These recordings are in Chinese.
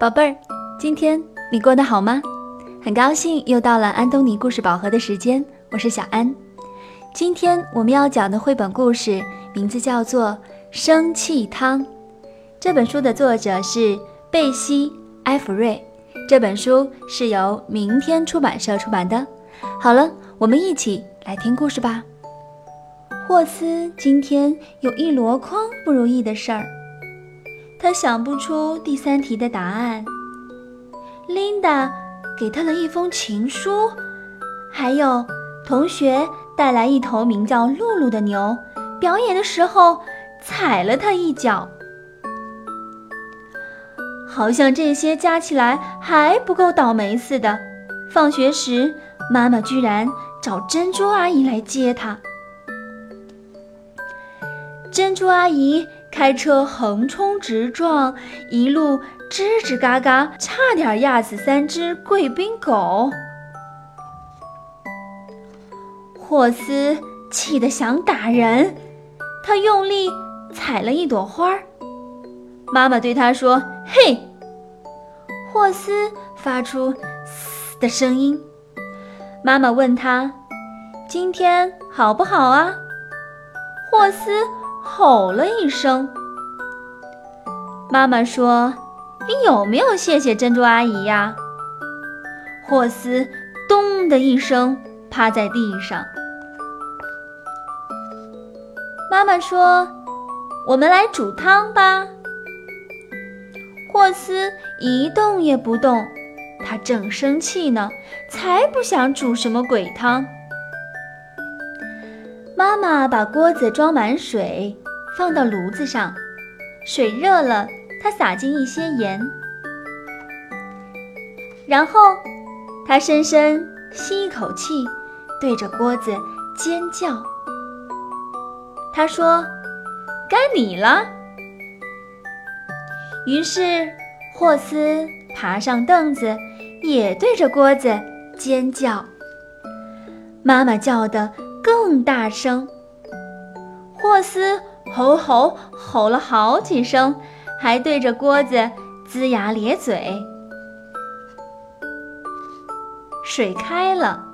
宝贝儿，今天你过得好吗？很高兴又到了安东尼故事宝盒的时间，我是小安。今天我们要讲的绘本故事名字叫做《生气汤》。这本书的作者是贝西·埃弗瑞，这本书是由明天出版社出版的。好了，我们一起来听故事吧。霍斯今天有一箩筐不如意的事儿。他想不出第三题的答案。琳达给他了一封情书，还有同学带来一头名叫露露的牛，表演的时候踩了他一脚。好像这些加起来还不够倒霉似的。放学时，妈妈居然找珍珠阿姨来接他。珍珠阿姨。开车横冲直撞，一路吱吱嘎嘎，差点压死三只贵宾狗。霍斯气得想打人，他用力踩了一朵花。妈妈对他说：“嘿！”霍斯发出“嘶”的声音。妈妈问他：“今天好不好啊？”霍斯。吼了一声，妈妈说：“你有没有谢谢珍珠阿姨呀？”霍斯咚的一声趴在地上。妈妈说：“我们来煮汤吧。”霍斯一动也不动，他正生气呢，才不想煮什么鬼汤。妈妈把锅子装满水，放到炉子上，水热了，他撒进一些盐，然后他深深吸一口气，对着锅子尖叫。他说：“该你了。”于是霍斯爬上凳子，也对着锅子尖叫。妈妈叫的。更大声，霍斯吼吼吼了好几声，还对着锅子龇牙咧嘴。水开了，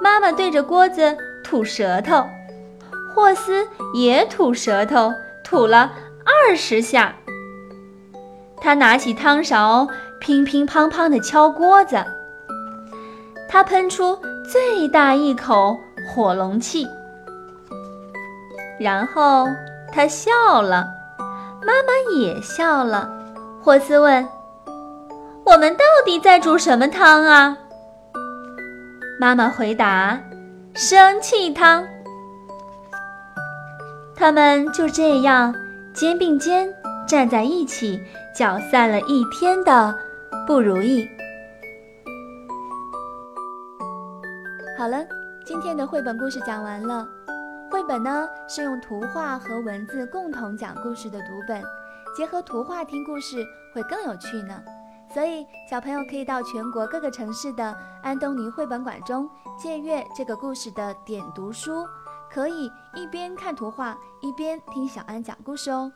妈妈对着锅子吐舌头，霍斯也吐舌头，吐了二十下。他拿起汤勺，乒乒乓乓地敲锅子。他喷出最大一口。火龙气，然后他笑了，妈妈也笑了。霍斯问：“我们到底在煮什么汤啊？”妈妈回答：“生气汤。”他们就这样肩并肩站在一起，搅散了一天的不如意。好了。今天的绘本故事讲完了。绘本呢是用图画和文字共同讲故事的读本，结合图画听故事会更有趣呢。所以小朋友可以到全国各个城市的安东尼绘本馆中借阅这个故事的点读书，可以一边看图画一边听小安讲故事哦。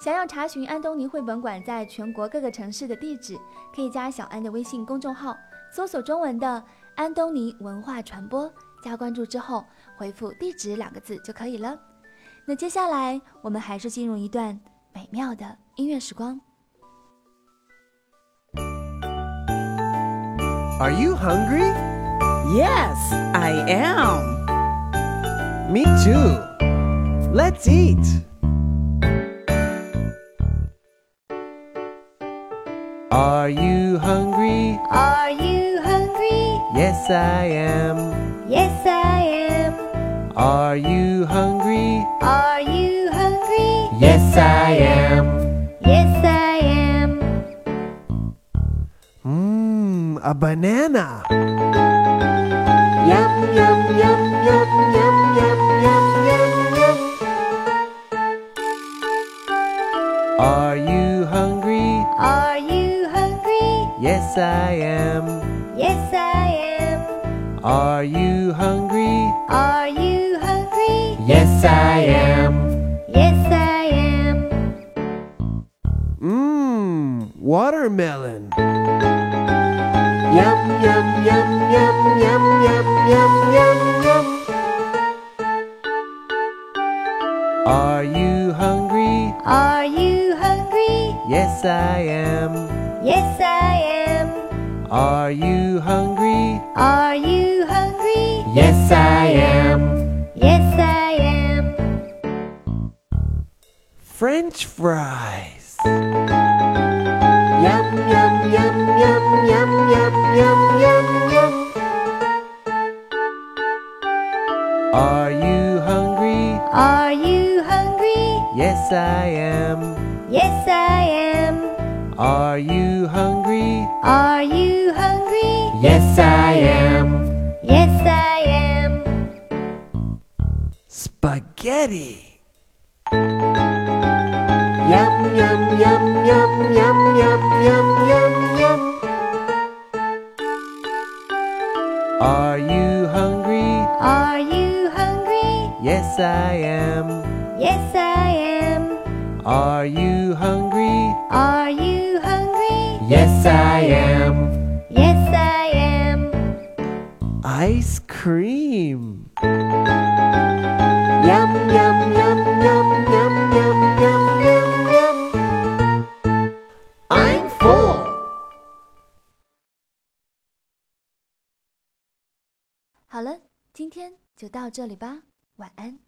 想要查询安东尼绘本馆在全国各个城市的地址，可以加小安的微信公众号，搜索中文的。安东尼文化传播，加关注之后回复“地址”两个字就可以了。那接下来我们还是进入一段美妙的音乐时光。Are you hungry? Yes, I am. Me too. Let's eat. Are you hungry? Are you Yes, I am. Yes, I am. Are you hungry? Are you hungry? Yes, I am. Yes, I am. Mmm, a banana. Yum, yum, yum, yum, yum, yum, yum, yum, yum. Are you hungry? Are you hungry? Yes, I am. Yes, I are you hungry? Are you hungry? Yes, I am. Yes, I am. Mmm, watermelon. Yum, yum, yum, yum, yum, yum, yum, yum, yum. Are you hungry? Are you hungry? Yes, I am. Yes, I am. Are you hungry? Are you hungry? Yes, I am. Yes, I am. French fries. Yum, yum, yum, yum, yum, yum, yum, yum, yum. Are you hungry? Are you hungry? Yes, I am. Yes, I am. Are you hungry? Are you hungry? Yes, I am. Yes, I am. Spaghetti. Yum, yum, yum, yum, yum, yum, yum, yum, yum. Are you hungry? Are you hungry? Yes, I am. Yes, I am. Are you hungry? Are you hungry? Yes, I am. Yes, I am. Ice cream. Yum, yum, yum, yum, yum, yum, yum, yum, yum. I'm full. 好了，今天就到这里吧，晚安。